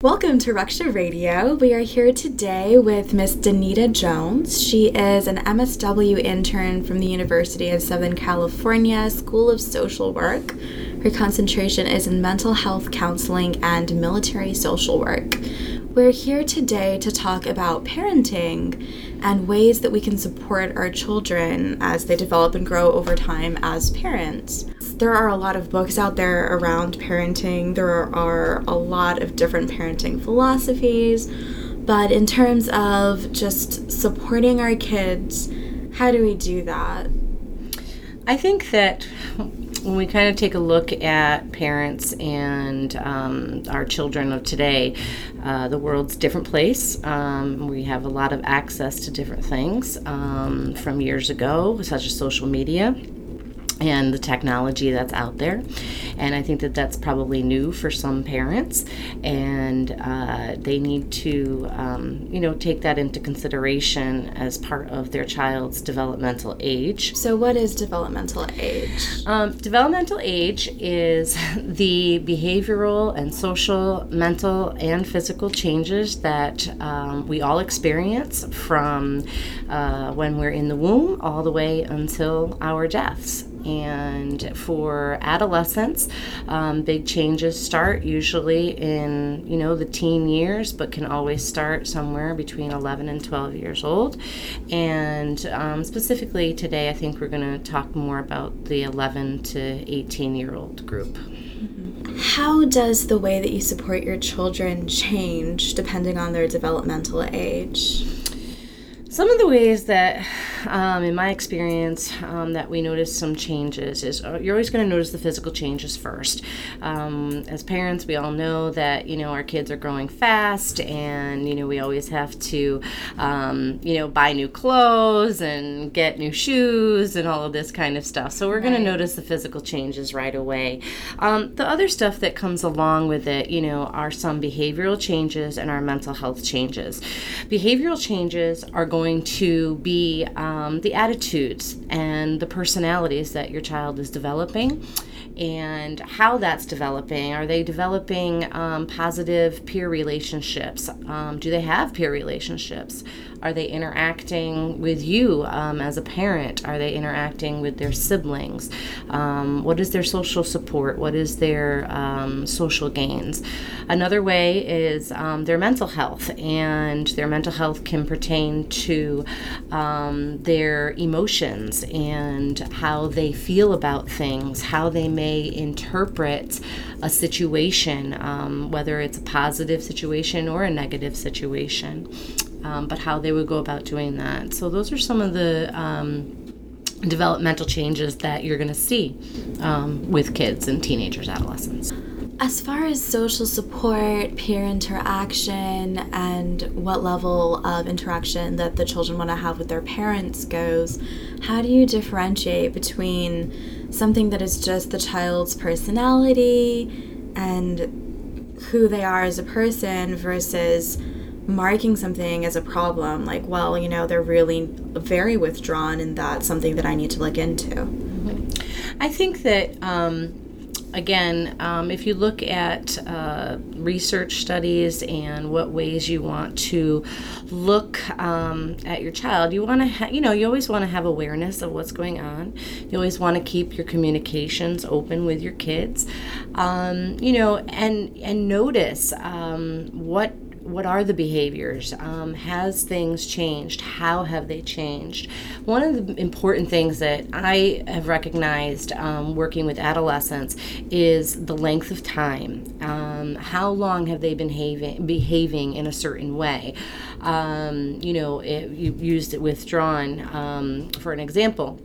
Welcome to Raksha Radio. We are here today with Miss Danita Jones. She is an MSW intern from the University of Southern California School of Social Work. Her concentration is in mental health counseling and military social work. We're here today to talk about parenting and ways that we can support our children as they develop and grow over time as parents. There are a lot of books out there around parenting, there are a lot of different parenting philosophies, but in terms of just supporting our kids, how do we do that? I think that when we kind of take a look at parents and um, our children of today, uh, the world's different place. Um, we have a lot of access to different things um, from years ago, such as social media and the technology that's out there. And I think that that's probably new for some parents, and uh, they need to, um, you know, take that into consideration as part of their child's developmental age. So, what is developmental age? Um, developmental age is the behavioral and social, mental, and physical changes that um, we all experience from uh, when we're in the womb all the way until our deaths. And for adolescents, um, big changes start usually in you know the teen years, but can always start somewhere between 11 and 12 years old. And um, specifically today, I think we're going to talk more about the 11 to 18 year old group. How does the way that you support your children change depending on their developmental age? Some of the ways that, um, in my experience, um, that we notice some changes is uh, you're always going to notice the physical changes first. Um, as parents, we all know that you know our kids are growing fast, and you know we always have to, um, you know, buy new clothes and get new shoes and all of this kind of stuff. So we're going to notice the physical changes right away. Um, the other stuff that comes along with it, you know, are some behavioral changes and our mental health changes. Behavioral changes are going going to be um, the attitudes and the personalities that your child is developing and how that's developing. Are they developing um, positive peer relationships? Um, do they have peer relationships? Are they interacting with you um, as a parent? Are they interacting with their siblings? Um, what is their social support? What is their um, social gains? Another way is um, their mental health, and their mental health can pertain to their emotions and how they feel about things, how they may interpret a situation, um, whether it's a positive situation or a negative situation um, but how they would go about doing that. So those are some of the um, developmental changes that you're going to see um, with kids and teenagers, adolescents. As far as social support, peer interaction, and what level of interaction that the children want to have with their parents goes, how do you differentiate between something that is just the child's personality and who they are as a person versus marking something as a problem like well you know they're really very withdrawn and that's something that i need to look into mm-hmm. i think that um, again um, if you look at uh, research studies and what ways you want to look um, at your child you want to ha- you know you always want to have awareness of what's going on. You always want to keep your communications open with your kids. Um, you know and and notice um, what what are the behaviors? Um, has things changed? How have they changed? One of the important things that I have recognized um, working with adolescents is the length of time. Um, how long have they been behaving, in a certain way? Um, you know, it, you used it withdrawn um, for an example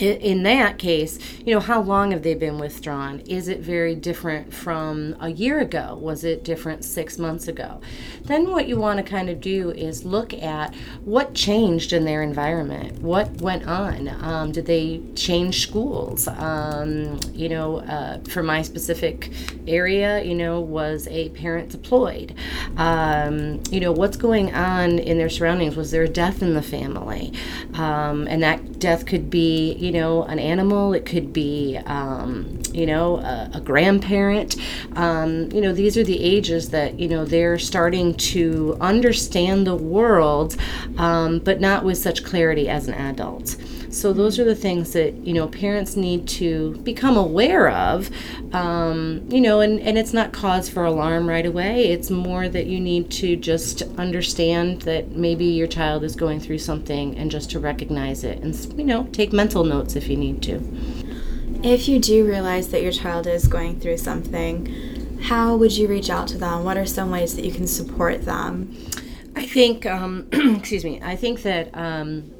in that case, you know, how long have they been withdrawn? Is it very different from a year ago? Was it different six months ago? Then, what you want to kind of do is look at what changed in their environment. What went on? Um, did they change schools? Um, you know, uh, for my specific area, you know, was a parent deployed? Um, you know, what's going on in their surroundings? Was there a death in the family? Um, and that death could be, you know, an animal. It could be, um, you know, a, a grandparent. Um, you know, these are the ages that you know they're starting to understand the world, um, but not with such clarity as an adult. So those are the things that you know parents need to become aware of. Um, you know, and and it's not cause for alarm right away. It's more that you need to just understand that maybe your child is going through something, and just to recognize it, and you know, take mental notes if you need to. If you do realize that your child is going through something, how would you reach out to them? What are some ways that you can support them? I think, um, excuse me, I think that um,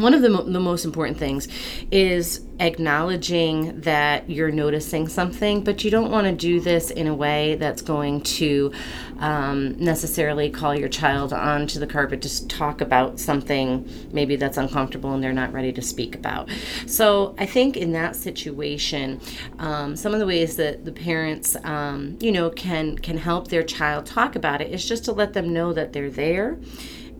one of the, mo- the most important things is acknowledging that you're noticing something, but you don't want to do this in a way that's going to um, necessarily call your child onto the carpet to talk about something maybe that's uncomfortable and they're not ready to speak about. So I think in that situation, um, some of the ways that the parents, um, you know, can can help their child talk about it is just to let them know that they're there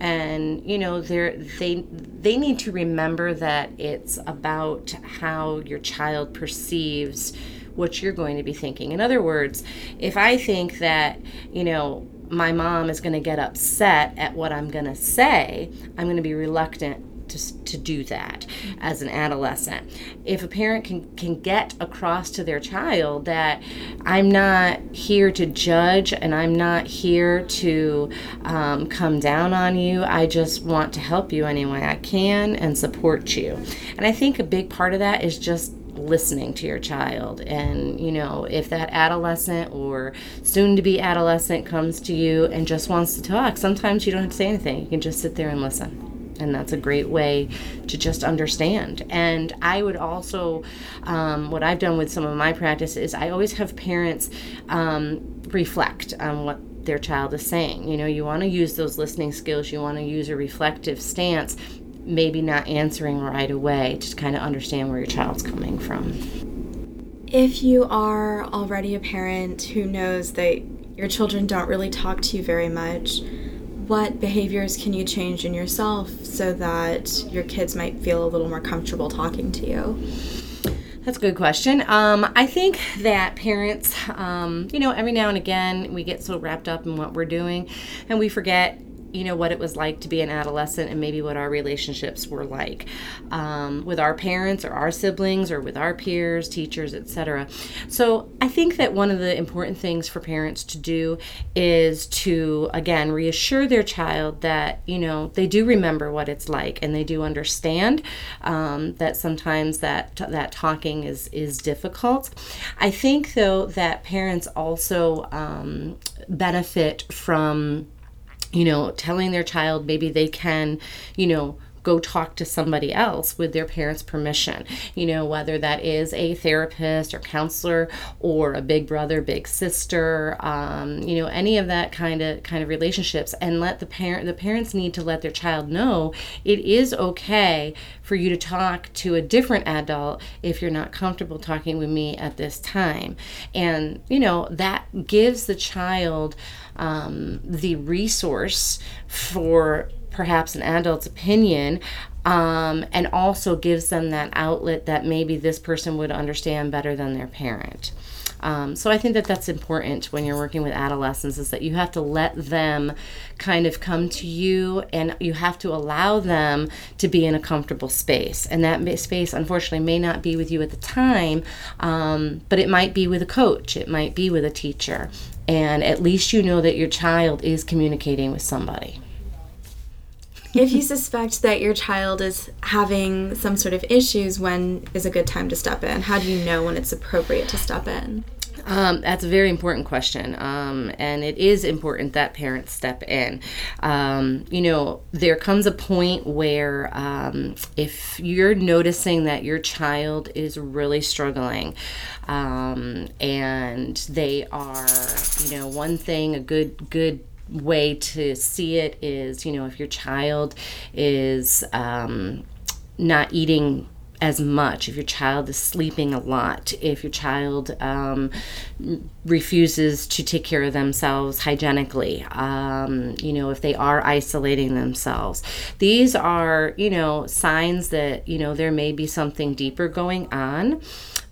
and you know they they they need to remember that it's about how your child perceives what you're going to be thinking. In other words if i think that you know my mom is going to get upset at what i'm going to say i'm going to be reluctant to, to do that as an adolescent. If a parent can, can get across to their child that I'm not here to judge and I'm not here to um, come down on you, I just want to help you any way I can and support you. And I think a big part of that is just listening to your child and you know if that adolescent or soon to be adolescent comes to you and just wants to talk sometimes you don't have to say anything you can just sit there and listen and that's a great way to just understand. And i would also um, what i've done with some of my practice is i always have parents um, reflect on what their child is saying. You know you want to use those listening skills you want to use a reflective stance maybe not answering right away to kind of understand where your child's coming from. If you are already a parent who knows that your children don't really talk to you very much what behaviors can you change in yourself so that your kids might feel a little more comfortable talking to you? That's a good question. Um, I think that parents, um, you know, every now and again we get so wrapped up in what we're doing and we forget you know what it was like to be an adolescent and maybe what our relationships were like um, with our parents or our siblings or with our peers teachers etc so i think that one of the important things for parents to do is to again reassure their child that you know they do remember what it's like and they do understand um, that sometimes that that talking is is difficult. I think though that parents also um, benefit from you know, telling their child maybe they can, you know, go talk to somebody else with their parents' permission. You know, whether that is a therapist or counselor or a big brother, big sister, um, you know, any of that kind of kind of relationships, and let the parent the parents need to let their child know it is okay for you to talk to a different adult if you're not comfortable talking with me at this time, and you know that gives the child um, the resource for perhaps an adult's opinion um, and also gives them that outlet that maybe this person would understand better than their parent. Um, so I think that that's important when you're working with adolescents is that you have to let them kind of come to you and you have to allow them to be in a comfortable space. And that space, unfortunately, may not be with you at the time, um, but it might be with a coach, it might be with a teacher and at least you know that your child is communicating with somebody. If you suspect that your child is having some sort of issues, when is a good time to step in? How do you know when it's appropriate to step in? Um, that's a very important question, um, and it is important that parents step in. Um, you know, there comes a point where um, if you're noticing that your child is really struggling, um, and they are, you know, one thing a good good way to see it is, you know, if your child is um, not eating as much, if your child is sleeping a lot, if your child um, refuses to take care of themselves hygienically, um, you know, if they are isolating themselves, these are, you know, signs that, you know, there may be something deeper going on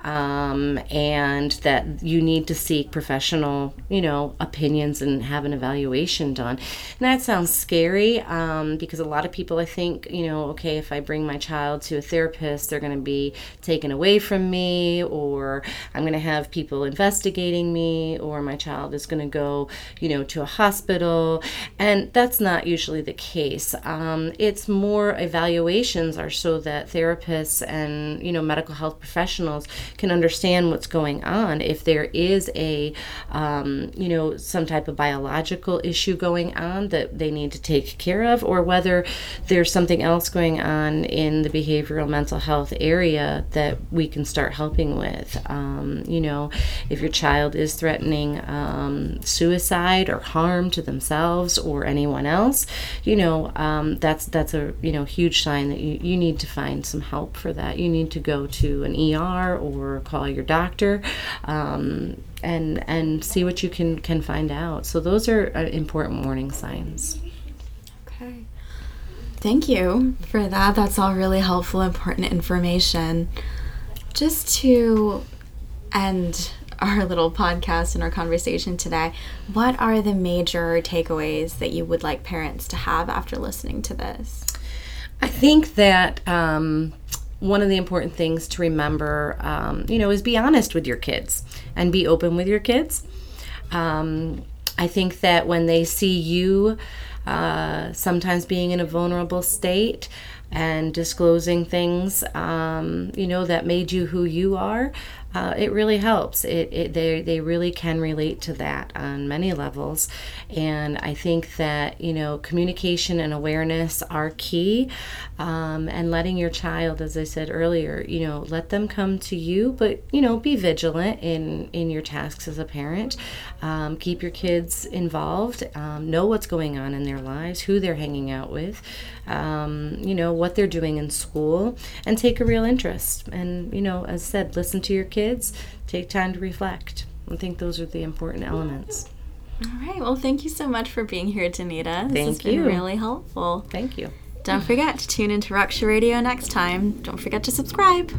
um, and that you need to seek professional, you know, opinions and have an evaluation done. And that sounds scary um, because a lot of people, I think, you know, okay, if I bring my child to a therapist, they're going to be taken away from me, or I'm going to have people investigating me, or my child is going to go, you know, to a hospital. And that's not usually the case. Um, it's more evaluations are so that therapists and, you know, medical health professionals can understand what's going on. If there is a, um, you know, some type of biological issue going on that they need to take care of, or whether there's something else going on in the behavioral mental health area that we can start helping with. Um, you know, if your child is threatening um, suicide or harm to themselves or anyone else, you know, um, that's that's a you know huge sign that you, you need to find some help for that. You need to go to an ER or or call your doctor um, and and see what you can can find out. So those are uh, important warning signs. Okay. Thank you for that. That's all really helpful, important information. Just to end our little podcast and our conversation today, what are the major takeaways that you would like parents to have after listening to this? I think that um, one of the important things to remember, um, you know, is be honest with your kids and be open with your kids. Um, I think that when they see you uh, sometimes being in a vulnerable state and disclosing things, um, you know, that made you who you are, uh, it really helps. It, it they they really can relate to that on many levels, and I think that you know communication and awareness are key, um, and letting your child, as I said earlier, you know, let them come to you, but you know, be vigilant in in your tasks as a parent. Um, keep your kids involved. Um, know what's going on in their lives, who they're hanging out with, um, you know, what they're doing in school, and take a real interest. And you know, as I said, listen to your kids take time to reflect. I think those are the important elements. All right. Well, thank you so much for being here, Danita. This thank has been you. really helpful. Thank you. Don't forget to tune into Raksha Radio next time. Don't forget to subscribe.